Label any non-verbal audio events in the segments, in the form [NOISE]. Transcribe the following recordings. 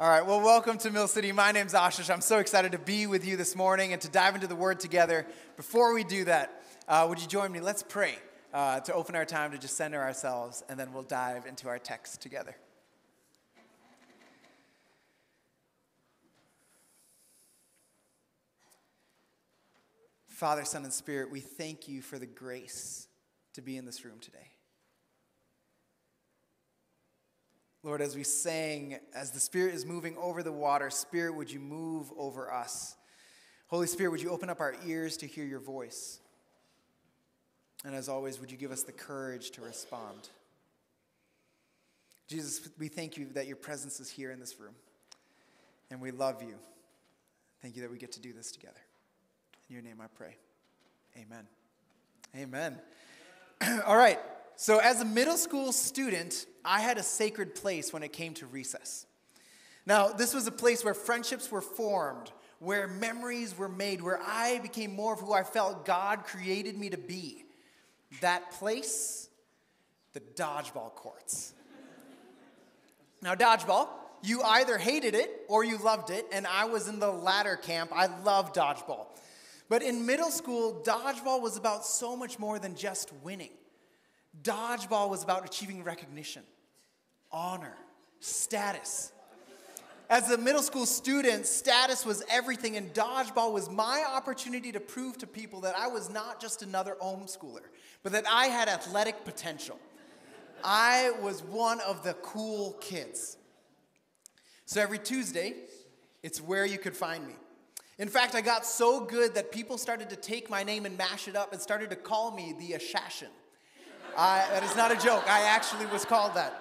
All right, well, welcome to Mill City. My name's Aashish. I'm so excited to be with you this morning and to dive into the Word together. Before we do that, uh, would you join me? Let's pray uh, to open our time to just center ourselves, and then we'll dive into our text together. Father, Son, and Spirit, we thank you for the grace to be in this room today. Lord, as we sang, as the Spirit is moving over the water, Spirit, would you move over us? Holy Spirit, would you open up our ears to hear your voice? And as always, would you give us the courage to respond? Jesus, we thank you that your presence is here in this room. And we love you. Thank you that we get to do this together. In your name I pray. Amen. Amen. [CLEARS THROAT] All right. So, as a middle school student, I had a sacred place when it came to recess. Now, this was a place where friendships were formed, where memories were made, where I became more of who I felt God created me to be. That place, the dodgeball courts. now, dodgeball, you either hated it or you loved it, and I was in the latter camp. I loved dodgeball. But in middle school, dodgeball was about so much more than just winning. Dodgeball was about achieving recognition, honor, status. As a middle school student, status was everything, and dodgeball was my opportunity to prove to people that I was not just another homeschooler, but that I had athletic potential. I was one of the cool kids. So every Tuesday, it's where you could find me. In fact, I got so good that people started to take my name and mash it up and started to call me the Ashashin. I, that is not a joke. I actually was called that.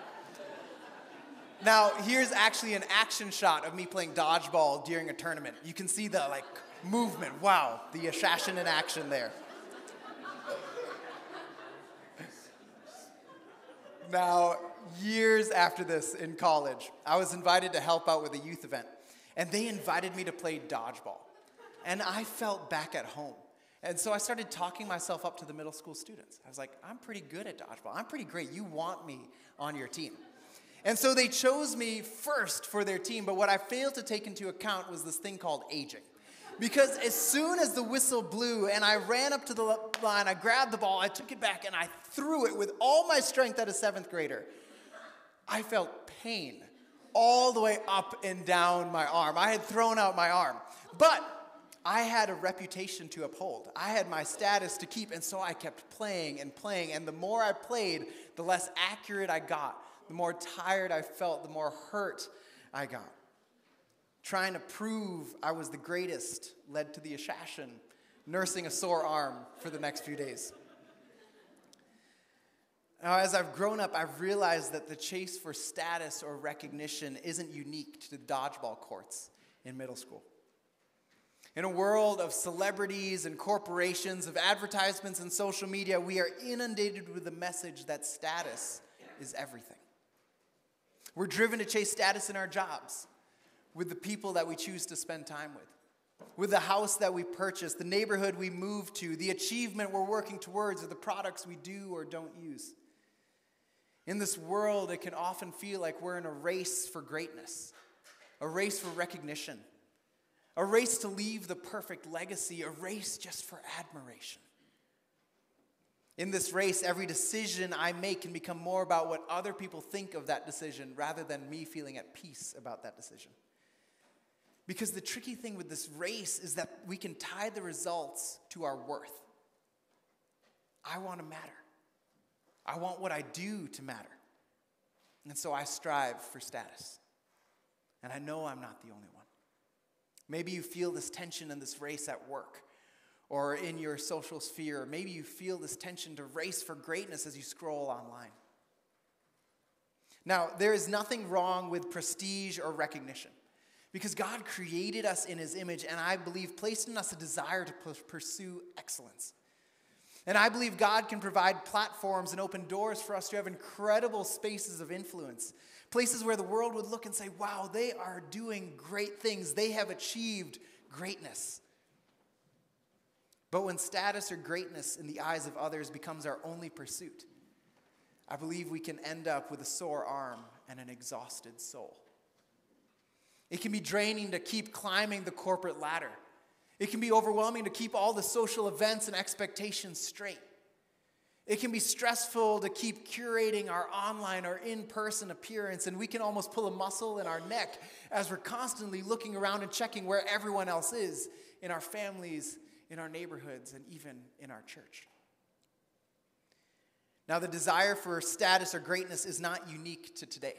Now, here's actually an action shot of me playing dodgeball during a tournament. You can see the like movement. Wow, the Ashashin in action there. Now, years after this in college, I was invited to help out with a youth event, and they invited me to play dodgeball and I felt back at home. And so I started talking myself up to the middle school students. I was like, I'm pretty good at dodgeball. I'm pretty great. You want me on your team. And so they chose me first for their team, but what I failed to take into account was this thing called aging. Because as soon as the whistle blew and I ran up to the line, I grabbed the ball, I took it back, and I threw it with all my strength at a seventh grader. I felt pain all the way up and down my arm. I had thrown out my arm. But I had a reputation to uphold. I had my status to keep, and so I kept playing and playing. And the more I played, the less accurate I got. The more tired I felt, the more hurt I got. Trying to prove I was the greatest led to the assassin, nursing a sore arm for the next few days. Now, as I've grown up, I've realized that the chase for status or recognition isn't unique to the dodgeball courts in middle school. In a world of celebrities and corporations, of advertisements and social media, we are inundated with the message that status is everything. We're driven to chase status in our jobs, with the people that we choose to spend time with, with the house that we purchase, the neighborhood we move to, the achievement we're working towards, or the products we do or don't use. In this world, it can often feel like we're in a race for greatness, a race for recognition a race to leave the perfect legacy, a race just for admiration. In this race, every decision I make can become more about what other people think of that decision rather than me feeling at peace about that decision. Because the tricky thing with this race is that we can tie the results to our worth. I want to matter. I want what I do to matter. And so I strive for status. And I know I'm not the only one. Maybe you feel this tension in this race at work or in your social sphere. Maybe you feel this tension to race for greatness as you scroll online. Now, there is nothing wrong with prestige or recognition because God created us in His image and I believe placed in us a desire to pursue excellence. And I believe God can provide platforms and open doors for us to have incredible spaces of influence Places where the world would look and say, wow, they are doing great things. They have achieved greatness. But when status or greatness in the eyes of others becomes our only pursuit, I believe we can end up with a sore arm and an exhausted soul. It can be draining to keep climbing the corporate ladder. It can be overwhelming to keep all the social events and expectations straight. It can be stressful to keep curating our online or in person appearance, and we can almost pull a muscle in our neck as we're constantly looking around and checking where everyone else is in our families, in our neighborhoods, and even in our church. Now, the desire for status or greatness is not unique to today.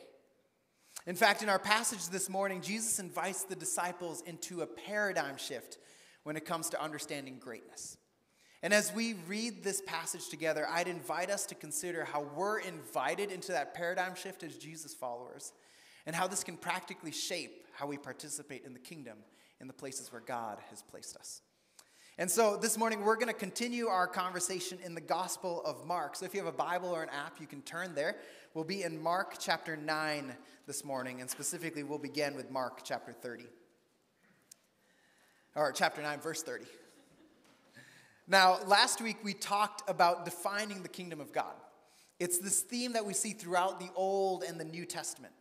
In fact, in our passage this morning, Jesus invites the disciples into a paradigm shift when it comes to understanding greatness. And as we read this passage together, I'd invite us to consider how we're invited into that paradigm shift as Jesus followers and how this can practically shape how we participate in the kingdom in the places where God has placed us. And so this morning, we're going to continue our conversation in the Gospel of Mark. So if you have a Bible or an app, you can turn there. We'll be in Mark chapter 9 this morning, and specifically, we'll begin with Mark chapter 30. Or chapter 9, verse 30. Now, last week we talked about defining the kingdom of God. It's this theme that we see throughout the Old and the New Testament.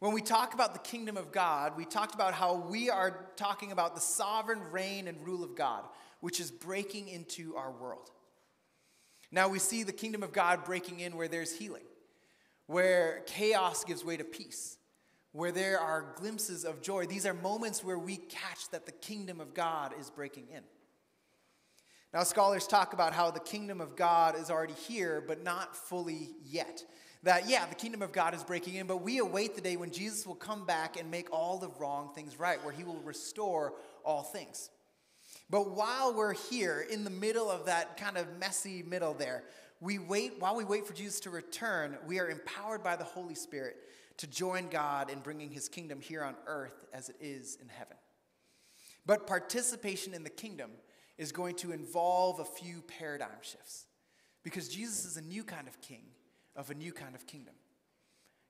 When we talk about the kingdom of God, we talked about how we are talking about the sovereign reign and rule of God, which is breaking into our world. Now we see the kingdom of God breaking in where there's healing, where chaos gives way to peace, where there are glimpses of joy. These are moments where we catch that the kingdom of God is breaking in. Now, scholars talk about how the kingdom of God is already here, but not fully yet. That, yeah, the kingdom of God is breaking in, but we await the day when Jesus will come back and make all the wrong things right, where he will restore all things. But while we're here in the middle of that kind of messy middle there, we wait, while we wait for Jesus to return, we are empowered by the Holy Spirit to join God in bringing his kingdom here on earth as it is in heaven. But participation in the kingdom is going to involve a few paradigm shifts because Jesus is a new kind of king of a new kind of kingdom.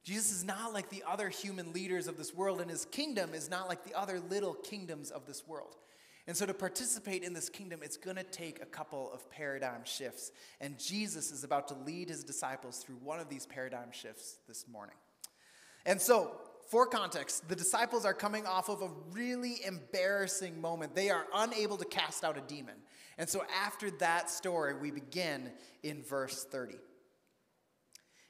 Jesus is not like the other human leaders of this world, and his kingdom is not like the other little kingdoms of this world. And so, to participate in this kingdom, it's going to take a couple of paradigm shifts. And Jesus is about to lead his disciples through one of these paradigm shifts this morning. And so, for context, the disciples are coming off of a really embarrassing moment. They are unable to cast out a demon. And so, after that story, we begin in verse 30.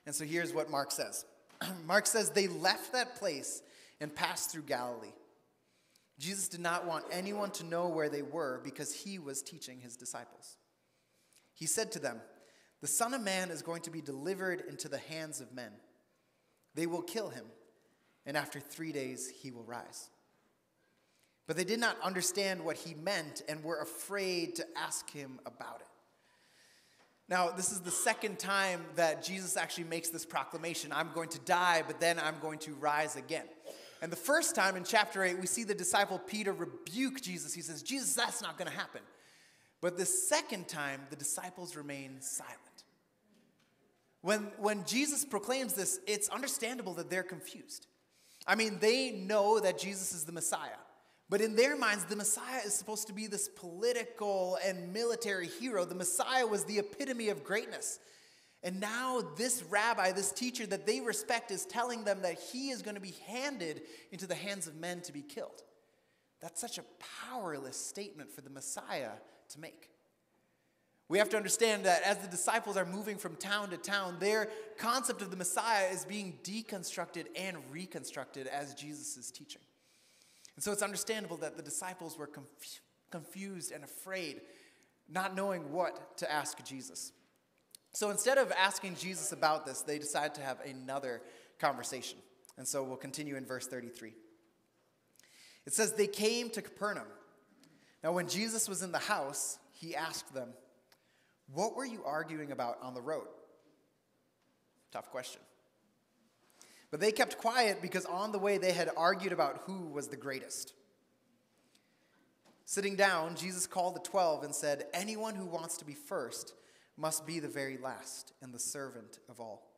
And so, here's what Mark says [CLEARS THROAT] Mark says, They left that place and passed through Galilee. Jesus did not want anyone to know where they were because he was teaching his disciples. He said to them, The Son of Man is going to be delivered into the hands of men. They will kill him and after three days he will rise. But they did not understand what he meant and were afraid to ask him about it. Now, this is the second time that Jesus actually makes this proclamation I'm going to die, but then I'm going to rise again. And the first time in chapter 8, we see the disciple Peter rebuke Jesus. He says, Jesus, that's not going to happen. But the second time, the disciples remain silent. When, when Jesus proclaims this, it's understandable that they're confused. I mean, they know that Jesus is the Messiah. But in their minds, the Messiah is supposed to be this political and military hero. The Messiah was the epitome of greatness. And now, this rabbi, this teacher that they respect, is telling them that he is going to be handed into the hands of men to be killed. That's such a powerless statement for the Messiah to make. We have to understand that as the disciples are moving from town to town, their concept of the Messiah is being deconstructed and reconstructed as Jesus is teaching. And so it's understandable that the disciples were conf- confused and afraid, not knowing what to ask Jesus. So instead of asking Jesus about this, they decide to have another conversation. And so we'll continue in verse 33. It says, They came to Capernaum. Now, when Jesus was in the house, he asked them, what were you arguing about on the road? Tough question. But they kept quiet because on the way they had argued about who was the greatest. Sitting down, Jesus called the twelve and said, Anyone who wants to be first must be the very last and the servant of all.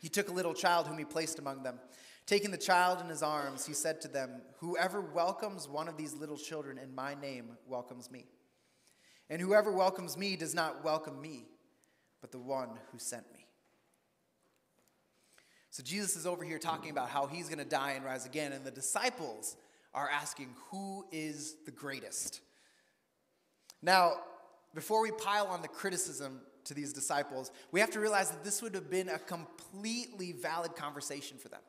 He took a little child whom he placed among them. Taking the child in his arms, he said to them, Whoever welcomes one of these little children in my name welcomes me. And whoever welcomes me does not welcome me, but the one who sent me. So Jesus is over here talking about how he's going to die and rise again, and the disciples are asking, Who is the greatest? Now, before we pile on the criticism to these disciples, we have to realize that this would have been a completely valid conversation for them.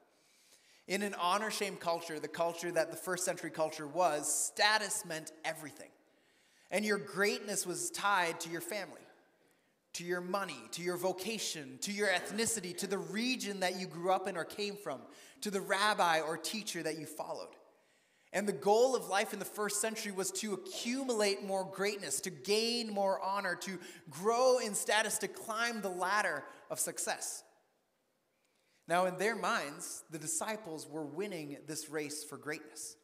In an honor shame culture, the culture that the first century culture was, status meant everything. And your greatness was tied to your family, to your money, to your vocation, to your ethnicity, to the region that you grew up in or came from, to the rabbi or teacher that you followed. And the goal of life in the first century was to accumulate more greatness, to gain more honor, to grow in status, to climb the ladder of success. Now, in their minds, the disciples were winning this race for greatness.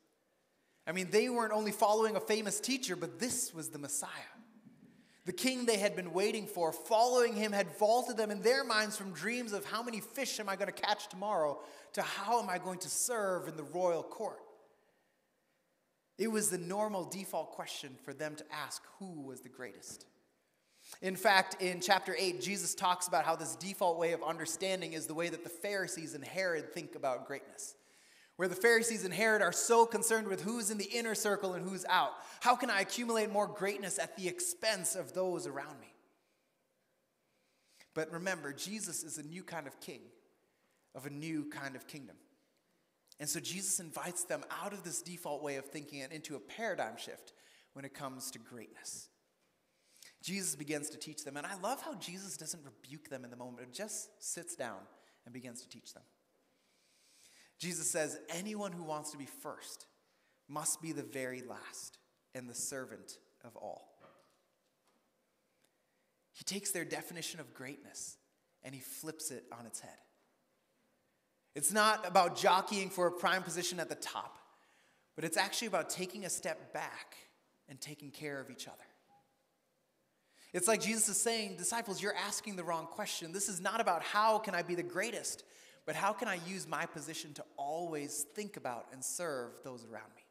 I mean, they weren't only following a famous teacher, but this was the Messiah. The king they had been waiting for, following him, had vaulted them in their minds from dreams of how many fish am I going to catch tomorrow to how am I going to serve in the royal court. It was the normal default question for them to ask who was the greatest. In fact, in chapter 8, Jesus talks about how this default way of understanding is the way that the Pharisees and Herod think about greatness. Where the Pharisees and Herod are so concerned with who's in the inner circle and who's out. How can I accumulate more greatness at the expense of those around me? But remember, Jesus is a new kind of king, of a new kind of kingdom. And so Jesus invites them out of this default way of thinking and into a paradigm shift when it comes to greatness. Jesus begins to teach them, and I love how Jesus doesn't rebuke them in the moment, but just sits down and begins to teach them. Jesus says, Anyone who wants to be first must be the very last and the servant of all. He takes their definition of greatness and he flips it on its head. It's not about jockeying for a prime position at the top, but it's actually about taking a step back and taking care of each other. It's like Jesus is saying, disciples, you're asking the wrong question. This is not about how can I be the greatest, but how can I use my position to always think about and serve those around me.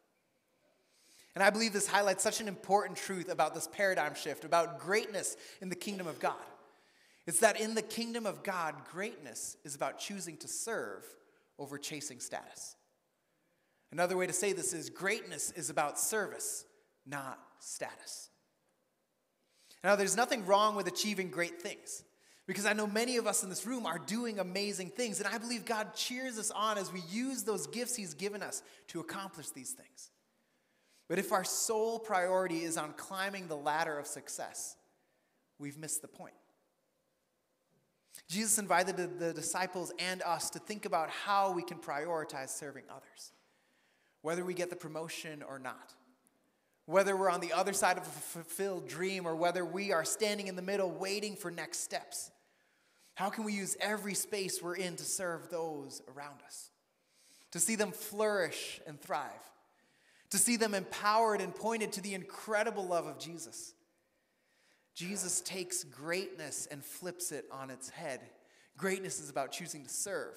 And I believe this highlights such an important truth about this paradigm shift, about greatness in the kingdom of God. It's that in the kingdom of God, greatness is about choosing to serve over chasing status. Another way to say this is greatness is about service, not status. Now, there's nothing wrong with achieving great things because I know many of us in this room are doing amazing things, and I believe God cheers us on as we use those gifts He's given us to accomplish these things. But if our sole priority is on climbing the ladder of success, we've missed the point. Jesus invited the disciples and us to think about how we can prioritize serving others, whether we get the promotion or not, whether we're on the other side of a fulfilled dream or whether we are standing in the middle waiting for next steps. How can we use every space we're in to serve those around us? To see them flourish and thrive, to see them empowered and pointed to the incredible love of Jesus Jesus takes greatness and flips it on its head. Greatness is about choosing to serve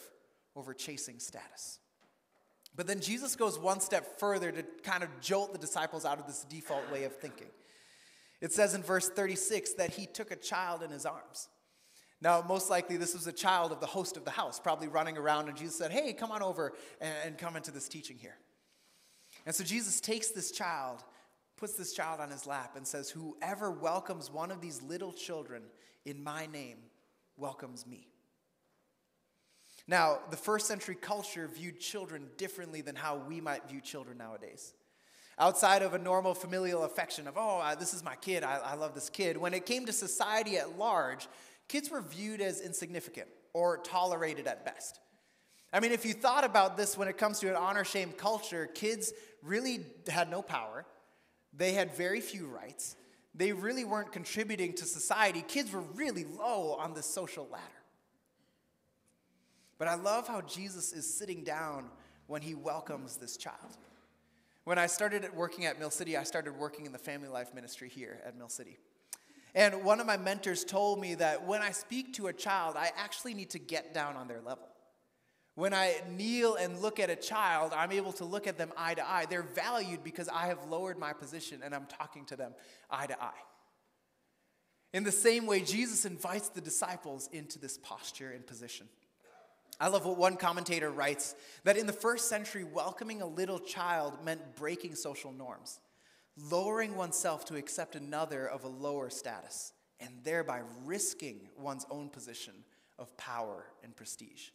over chasing status. But then Jesus goes one step further to kind of jolt the disciples out of this default way of thinking. It says in verse 36 that he took a child in his arms. Now, most likely, this was a child of the host of the house, probably running around, and Jesus said, Hey, come on over and, come into this teaching here. And so Jesus takes this child puts this child on his lap and says, Whoever welcomes one of these little children in my name welcomes me. Now, the first century culture viewed children differently than how we might view children nowadays. Outside of a normal familial affection of, oh, this is my kid, I, I love this kid, when it came to society at large, kids were viewed as insignificant or tolerated at best. I mean, if you thought about this when it comes to an honor shame culture, kids really had no power. They had very few rights. They really weren't contributing to society. Kids were really low on the social ladder. But I love how Jesus is sitting down when he welcomes this child. When I started working at Mill City, I started working in the family life ministry here at Mill City. And one of my mentors told me that when I speak to a child, I actually need to get down on their level. When I kneel and look at a child, I'm able to look at them eye to eye. They're valued because I have lowered my position and I'm talking to them eye to eye. In the same way, Jesus invites the disciples into this posture and position. I love what one commentator writes that in the first century, welcoming a little child meant breaking social norms, lowering oneself to accept another of a lower status, and thereby risking one's own position of power and prestige.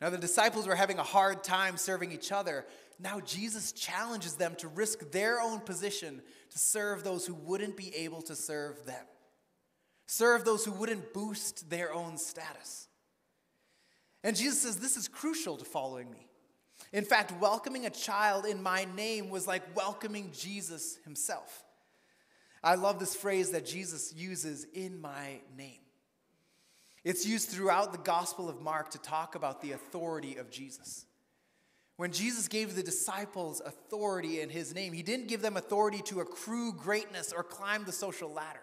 Now, the disciples were having a hard time serving each other. Now, Jesus challenges them to risk their own position to serve those who wouldn't be able to serve them, serve those who wouldn't boost their own status. And Jesus says, This is crucial to following me. In fact, welcoming a child in my name was like welcoming Jesus himself. I love this phrase that Jesus uses in my name. It's used throughout the Gospel of Mark to talk about the authority of Jesus. When Jesus gave the disciples authority in his name, he didn't give them authority to accrue greatness or climb the social ladder.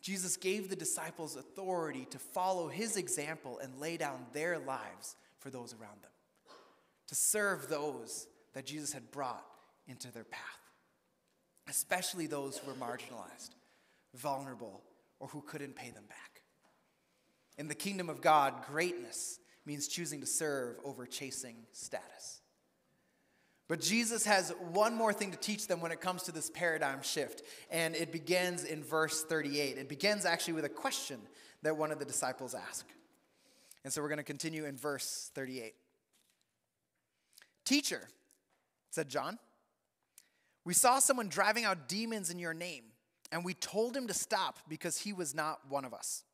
Jesus gave the disciples authority to follow his example and lay down their lives for those around them, to serve those that Jesus had brought into their path, especially those who were marginalized, vulnerable, or who couldn't pay them back. In the kingdom of God, greatness means choosing to serve over chasing status. But Jesus has one more thing to teach them when it comes to this paradigm shift, and it begins in verse 38. It begins actually with a question that one of the disciples asked. And so we're going to continue in verse 38. Teacher, said John, we saw someone driving out demons in your name, and we told him to stop because he was not one of us.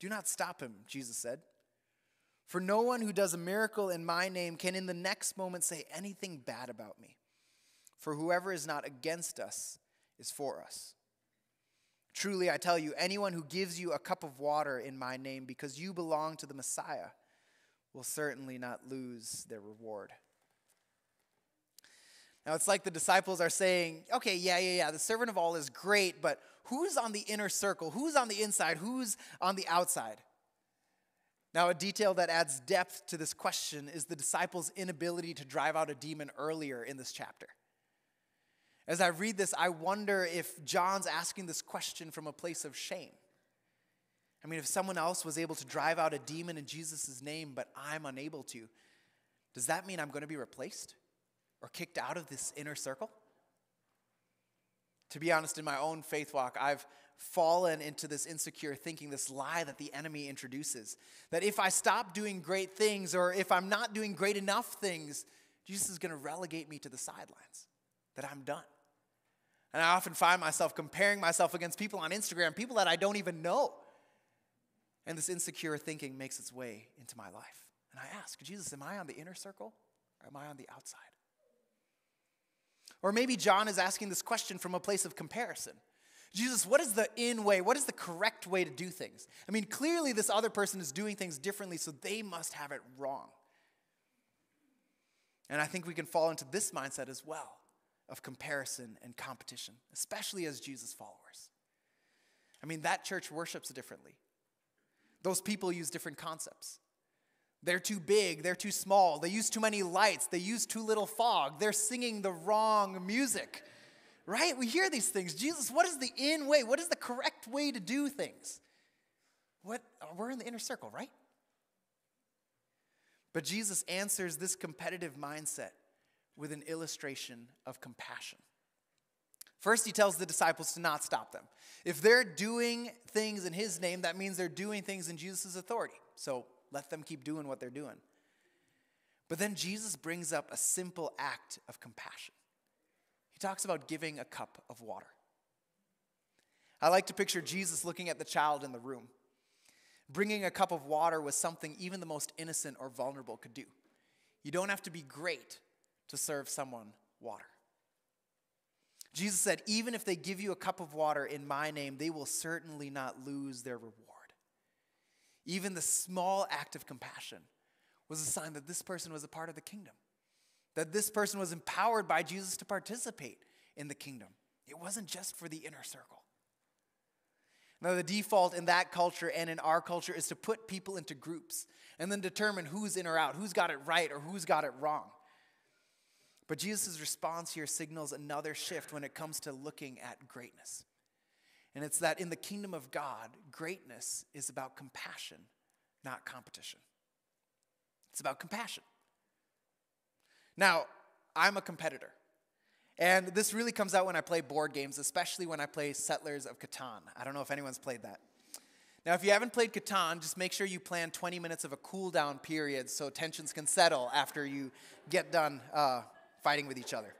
Do not stop him, Jesus said. For no one who does a miracle in my name can in the next moment say anything bad about me. For whoever is not against us is for us. Truly, I tell you, anyone who gives you a cup of water in my name because you belong to the Messiah will certainly not lose their reward. Now, it's like the disciples are saying, okay, yeah, yeah, yeah, the servant of all is great, but who's on the inner circle? Who's on the inside? Who's on the outside? Now, a detail that adds depth to this question is the disciples' inability to drive out a demon earlier in this chapter. As I read this, I wonder if John's asking this question from a place of shame. I mean, if someone else was able to drive out a demon in Jesus' name, but I'm unable to, does that mean I'm going to be replaced or kicked out of this inner circle? To be honest, in my own faith walk, I've fallen into this insecure thinking, this lie that the enemy introduces. That if I stop doing great things or if I'm not doing great enough things, Jesus is going to relegate me to the sidelines, that I'm done. And I often find myself comparing myself against people on Instagram, people that I don't even know. And this insecure thinking makes its way into my life. And I ask, Jesus, am I on the inner circle or am I on the outside? Or maybe John is asking this question from a place of comparison. Jesus, what is the in way? What is the correct way to do things? I mean, clearly this other person is doing things differently, so they must have it wrong. And I think we can fall into this mindset as well of comparison and competition, especially as Jesus followers. I mean, that church worships differently. Those people use different concepts. They're too big, they're too small, they use too many lights, they use too little fog, they're singing the wrong music right? We hear these things. Jesus, what is the in way? What is the correct way to do things? What we're in the inner circle, right? But Jesus answers this competitive mindset with an illustration of compassion. First, he tells the disciples to not stop them. If they're doing things in his name, that means they're doing things in Jesus' authority. So let them keep doing what they're doing. But then Jesus brings up a simple act of compassion. He talks about giving a cup of water. I like to picture Jesus looking at the child in the room. Bringing a cup of water was something even the most innocent or vulnerable could do. You don't have to be great to serve someone water. Jesus said, Even if they give you a cup of water in my name, they will certainly not lose their reward. Even the small act of compassion was a sign that this person was a part of the kingdom that this person was empowered by Jesus to participate in the kingdom. It wasn't just for the inner circle. Now, the default in that culture and in our culture is to put people into groups and then determine who's in or out, who's got it right or who's got it wrong. But Jesus' response here signals another shift when it comes to looking at greatness. And it's that in the kingdom of God, greatness is about compassion, not competition. It's about compassion. Now, I'm a competitor. And this really comes out when I play board games, especially when I play Settlers of Catan. I don't know if anyone's played that. Now, if you haven't played Catan, just make sure you plan 20 minutes of a cool down period so tensions can settle after you get done uh, fighting with each other.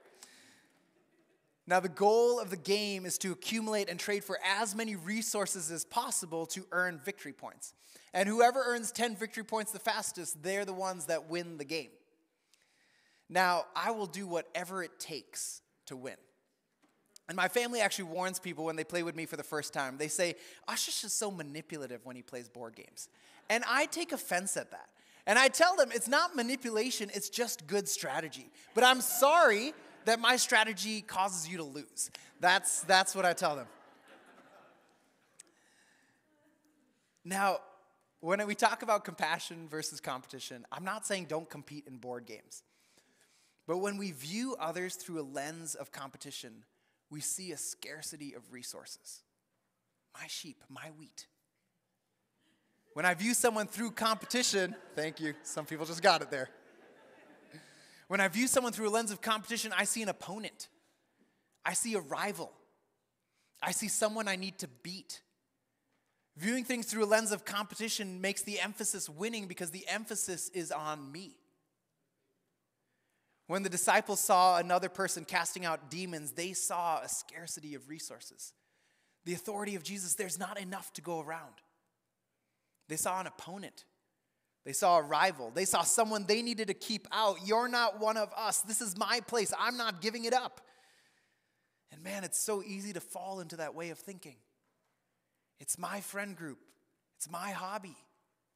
Now, the goal of the game is to accumulate and trade for as many resources as possible to earn victory points. And whoever earns 10 victory points the fastest, they're the ones that win the game. Now, I will do whatever it takes to win. And my family actually warns people when they play with me for the first time. They say, Aashish is so manipulative when he plays board games. And I take offense at that. And I tell them it's not manipulation, it's just good strategy. But I'm sorry that my strategy causes you to lose. That's, that's what I tell them. Now, when we talk about compassion versus competition, I'm not saying don't compete in board games. But when we view others through a lens of competition, we see a scarcity of resources. My sheep, my wheat. When I view someone through competition, thank you, some people just got it there. When I view someone through a lens of competition, I see an opponent. I see a rival. I see someone I need to beat. Viewing things through a lens of competition makes the emphasis winning because the emphasis is on me. When the disciples saw another person casting out demons, they saw a scarcity of resources. The authority of Jesus, there's not enough to go around. They saw an opponent. They saw a rival. They saw someone they needed to keep out. You're not one of us. This is my place. I'm not giving it up. And man, it's so easy to fall into that way of thinking. It's my friend group, it's my hobby,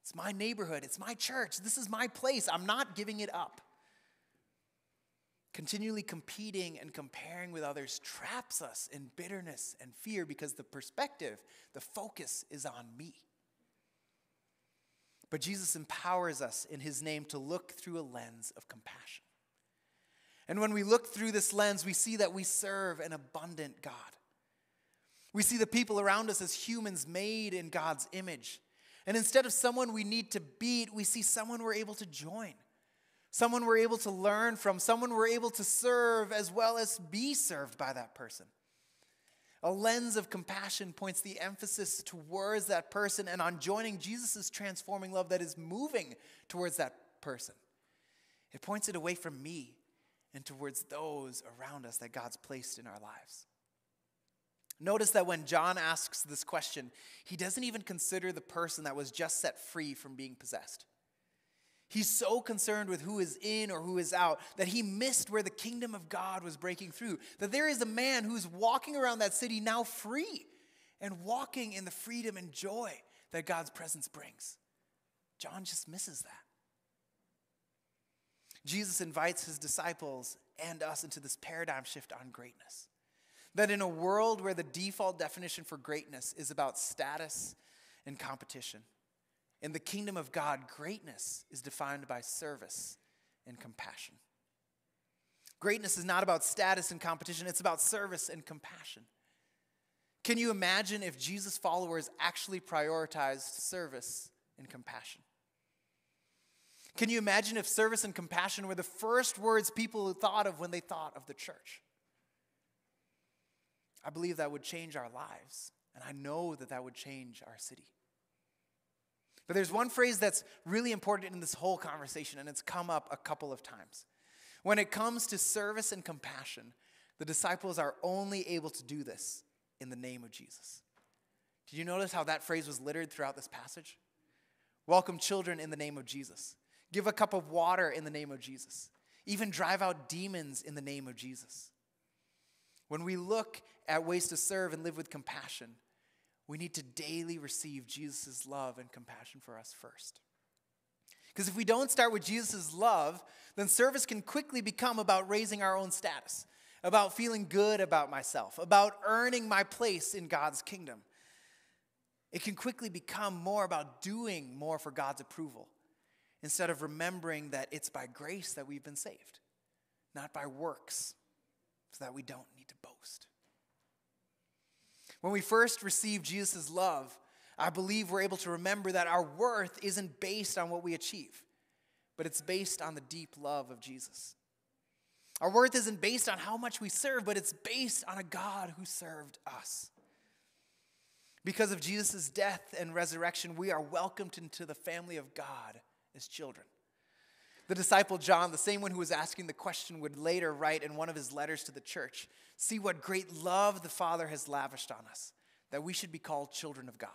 it's my neighborhood, it's my church. This is my place. I'm not giving it up. Continually competing and comparing with others traps us in bitterness and fear because the perspective, the focus is on me. But Jesus empowers us in his name to look through a lens of compassion. And when we look through this lens, we see that we serve an abundant God. We see the people around us as humans made in God's image. And instead of someone we need to beat, we see someone we're able to join someone we're able to learn from, someone we're able to serve as well as be served by that person. A lens of compassion points the emphasis towards that person and on joining Jesus' transforming love that is moving towards that person. It points it away from me and towards those around us that God's placed in our lives. Notice that when John asks this question, he doesn't even consider the person that was just set free from being possessed. He's so concerned with who is in or who is out that he missed where the kingdom of God was breaking through. That there is a man who's walking around that city now free and walking in the freedom and joy that God's presence brings. John just misses that. Jesus invites his disciples and us into this paradigm shift on greatness. That in a world where the default definition for greatness is about status and competition, in the kingdom of God, greatness is defined by service and compassion. Greatness is not about status and competition, it's about service and compassion. Can you imagine if Jesus' followers actually prioritized service and compassion? Can you imagine if service and compassion were the first words people thought of when they thought of the church? I believe that would change our lives, and I know that that would change our city. But there's one phrase that's really important in this whole conversation, and it's come up a couple of times. When it comes to service and compassion, the disciples are only able to do this in the name of Jesus. Did you notice how that phrase was littered throughout this passage? Welcome children in the name of Jesus. Give a cup of water in the name of Jesus. Even drive out demons in the name of Jesus. When we look at ways to serve and live with compassion, we need to daily receive Jesus' love and compassion for us first. Because if we don't start with Jesus' love, then service can quickly become about raising our own status, about feeling good about myself, about earning my place in God's kingdom. It can quickly become more about doing more for God's approval instead of remembering that it's by grace that we've been saved, not by works, so that we don't. When we first receive Jesus' love, I believe we're able to remember that our worth isn't based on what we achieve, but it's based on the deep love of Jesus. Our worth isn't based on how much we serve, but it's based on a God who served us. Because of Jesus' death and resurrection, we are welcomed into the family of God as children. The disciple John, the same one who was asking the question, would later write in one of his letters to the church See what great love the Father has lavished on us, that we should be called children of God.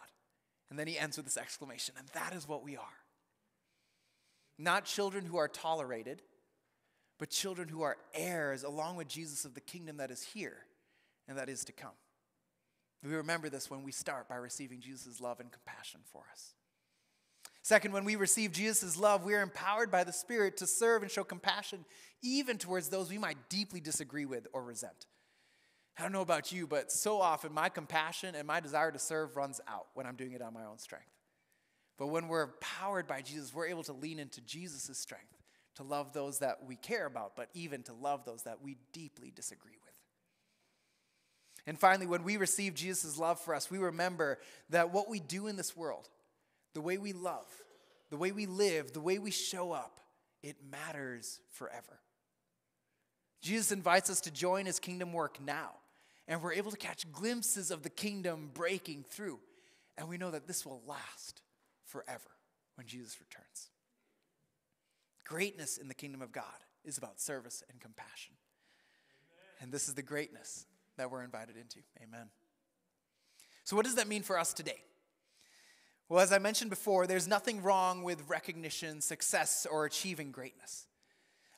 And then he ends with this exclamation, and that is what we are. Not children who are tolerated, but children who are heirs along with Jesus of the kingdom that is here and that is to come. We remember this when we start by receiving Jesus' love and compassion for us. Second, when we receive Jesus' love, we are empowered by the Spirit to serve and show compassion even towards those we might deeply disagree with or resent. I don't know about you, but so often my compassion and my desire to serve runs out when I'm doing it on my own strength. But when we're powered by Jesus, we're able to lean into Jesus' strength to love those that we care about, but even to love those that we deeply disagree with. And finally, when we receive Jesus' love for us, we remember that what we do in this world, the way we love, the way we live, the way we show up, it matters forever. Jesus invites us to join his kingdom work now, and we're able to catch glimpses of the kingdom breaking through. And we know that this will last forever when Jesus returns. Greatness in the kingdom of God is about service and compassion. Amen. And this is the greatness that we're invited into. Amen. So, what does that mean for us today? Well, as I mentioned before, there's nothing wrong with recognition, success, or achieving greatness.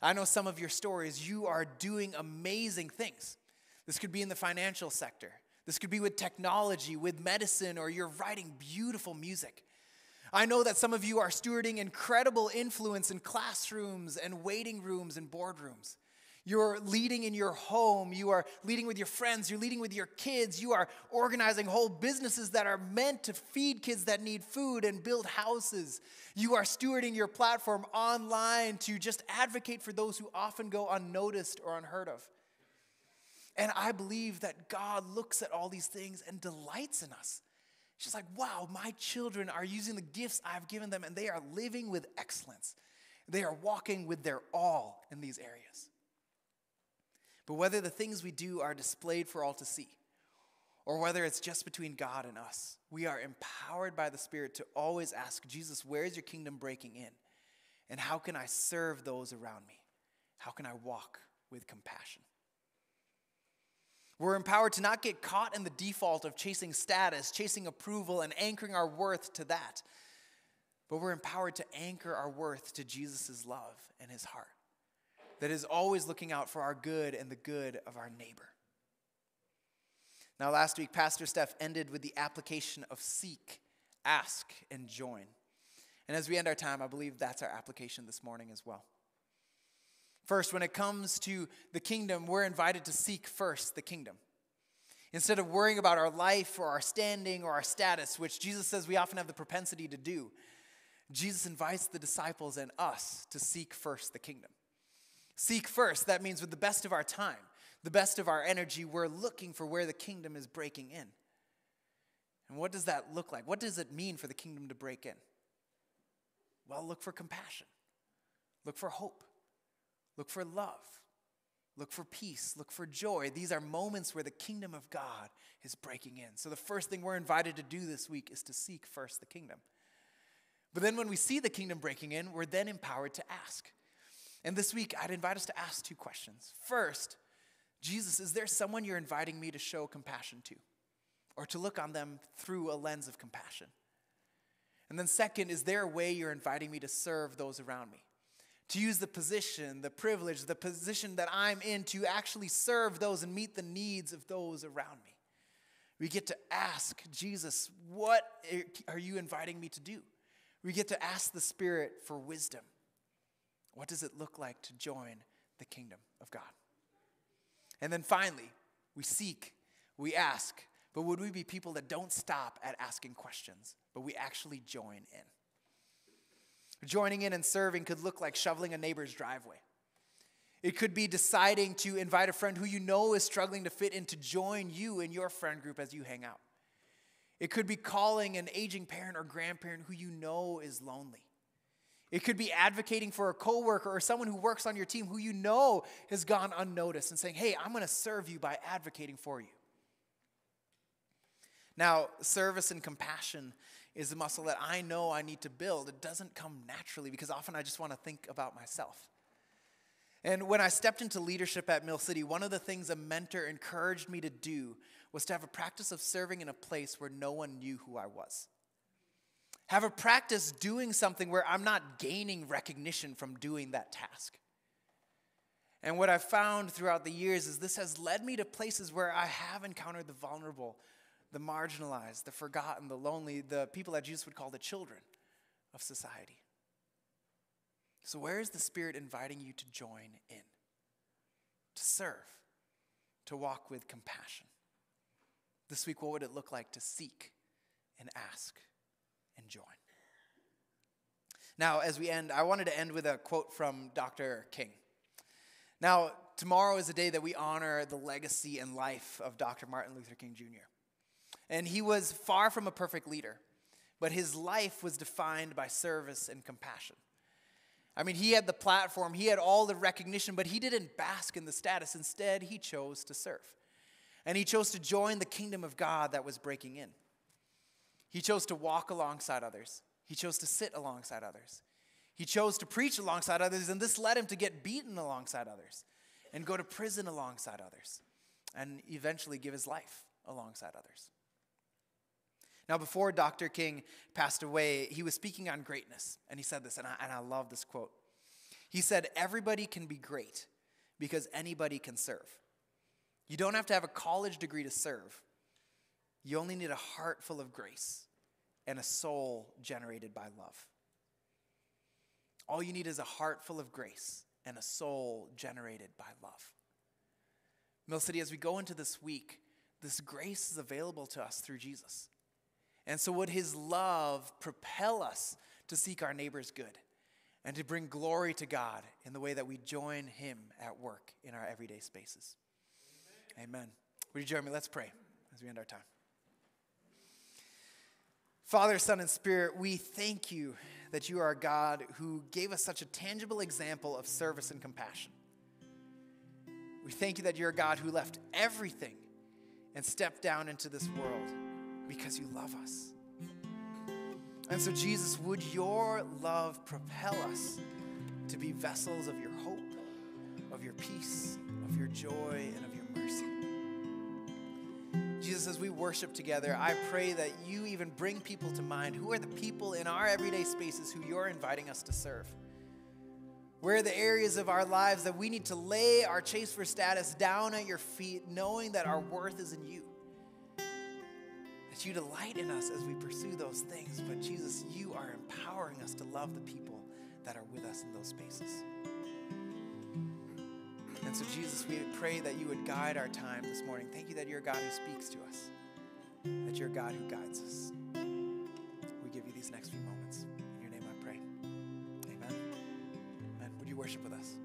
I know some of your stories, you are doing amazing things. This could be in the financial sector, this could be with technology, with medicine, or you're writing beautiful music. I know that some of you are stewarding incredible influence in classrooms and waiting rooms and boardrooms. You're leading in your home. You are leading with your friends. You're leading with your kids. You are organizing whole businesses that are meant to feed kids that need food and build houses. You are stewarding your platform online to just advocate for those who often go unnoticed or unheard of. And I believe that God looks at all these things and delights in us. She's like, wow, my children are using the gifts I've given them and they are living with excellence. They are walking with their all in these areas. But whether the things we do are displayed for all to see, or whether it's just between God and us, we are empowered by the Spirit to always ask Jesus, where is your kingdom breaking in? And how can I serve those around me? How can I walk with compassion? We're empowered to not get caught in the default of chasing status, chasing approval, and anchoring our worth to that. But we're empowered to anchor our worth to Jesus' love and his heart that is always looking out for our good and the good of our neighbor. Now, last week, Pastor Steph ended with the application of seek, ask, and join. And as we end our time, I believe that's our application this morning as well. First, when it comes to the kingdom, we're invited to seek first the kingdom. Instead of worrying about our life or our standing or our status, which Jesus says we often have the propensity to do, Jesus invites the disciples and us to seek first the kingdom. Seek first, that means with the best of our time, the best of our energy, we're looking for where the kingdom is breaking in. And what does that look like? What does it mean for the kingdom to break in? Well, look for compassion, look for hope, look for love, look for peace, look for joy. These are moments where the kingdom of God is breaking in. So, the first thing we're invited to do this week is to seek first the kingdom. But then, when we see the kingdom breaking in, we're then empowered to ask. And this week, I'd invite us to ask two questions. First, Jesus, is there someone you're inviting me to show compassion to or to look on them through a lens of compassion? And then, second, is there a way you're inviting me to serve those around me? To use the position, the privilege, the position that I'm in to actually serve those and meet the needs of those around me. We get to ask Jesus, what are you inviting me to do? We get to ask the Spirit for wisdom. What does it look like to join the kingdom of God? And then finally, we seek, we ask, but would we be people that don't stop at asking questions, but we actually join in? Joining in and serving could look like shoveling a neighbor's driveway. It could be deciding to invite a friend who you know is struggling to fit in to join you in your friend group as you hang out. It could be calling an aging parent or grandparent who you know is lonely. It could be advocating for a coworker or someone who works on your team who you know has gone unnoticed and saying, "Hey, I'm going to serve you by advocating for you." Now, service and compassion is a muscle that I know I need to build. It doesn't come naturally because often I just want to think about myself. And when I stepped into leadership at Mill City, one of the things a mentor encouraged me to do was to have a practice of serving in a place where no one knew who I was. Have a practice doing something where I'm not gaining recognition from doing that task. And what I've found throughout the years is this has led me to places where I have encountered the vulnerable, the marginalized, the forgotten, the lonely, the people that Jesus would call the children of society. So, where is the Spirit inviting you to join in? To serve, to walk with compassion. This week, what would it look like to seek and ask and join? Now, as we end, I wanted to end with a quote from Dr. King. Now, tomorrow is a day that we honor the legacy and life of Dr. Martin Luther King Jr. And he was far from a perfect leader, but his life was defined by service and compassion. I mean, he had the platform, he had all the recognition, but he didn't bask in the status. Instead, he chose to serve. And he chose to join the kingdom of God that was breaking in. He chose to walk alongside others, he chose to sit alongside others. He chose to preach alongside others, and this led him to get beaten alongside others and go to prison alongside others and eventually give his life alongside others. Now, before Dr. King passed away, he was speaking on greatness, and he said this, and I, and I love this quote. He said, Everybody can be great because anybody can serve. You don't have to have a college degree to serve, you only need a heart full of grace and a soul generated by love. All you need is a heart full of grace and a soul generated by love. Mill City, as we go into this week, this grace is available to us through Jesus. And so, would his love propel us to seek our neighbor's good and to bring glory to God in the way that we join him at work in our everyday spaces? Amen. Amen. Would you join me? Let's pray as we end our time. Father, Son, and Spirit, we thank you that you are a God who gave us such a tangible example of service and compassion. We thank you that you're a God who left everything and stepped down into this world because you love us. And so, Jesus, would your love propel us to be vessels of your hope, of your peace, of your joy, and of your mercy? Jesus, as we worship together, I pray that you even bring people to mind. Who are the people in our everyday spaces who you're inviting us to serve? Where are the areas of our lives that we need to lay our chase for status down at your feet, knowing that our worth is in you? That you delight in us as we pursue those things. But Jesus, you are empowering us to love the people that are with us in those spaces. And so, Jesus, we pray that you would guide our time this morning. Thank you that you're a God who speaks to us, that you're a God who guides us. We give you these next few moments. In your name I pray. Amen. Amen. Would you worship with us?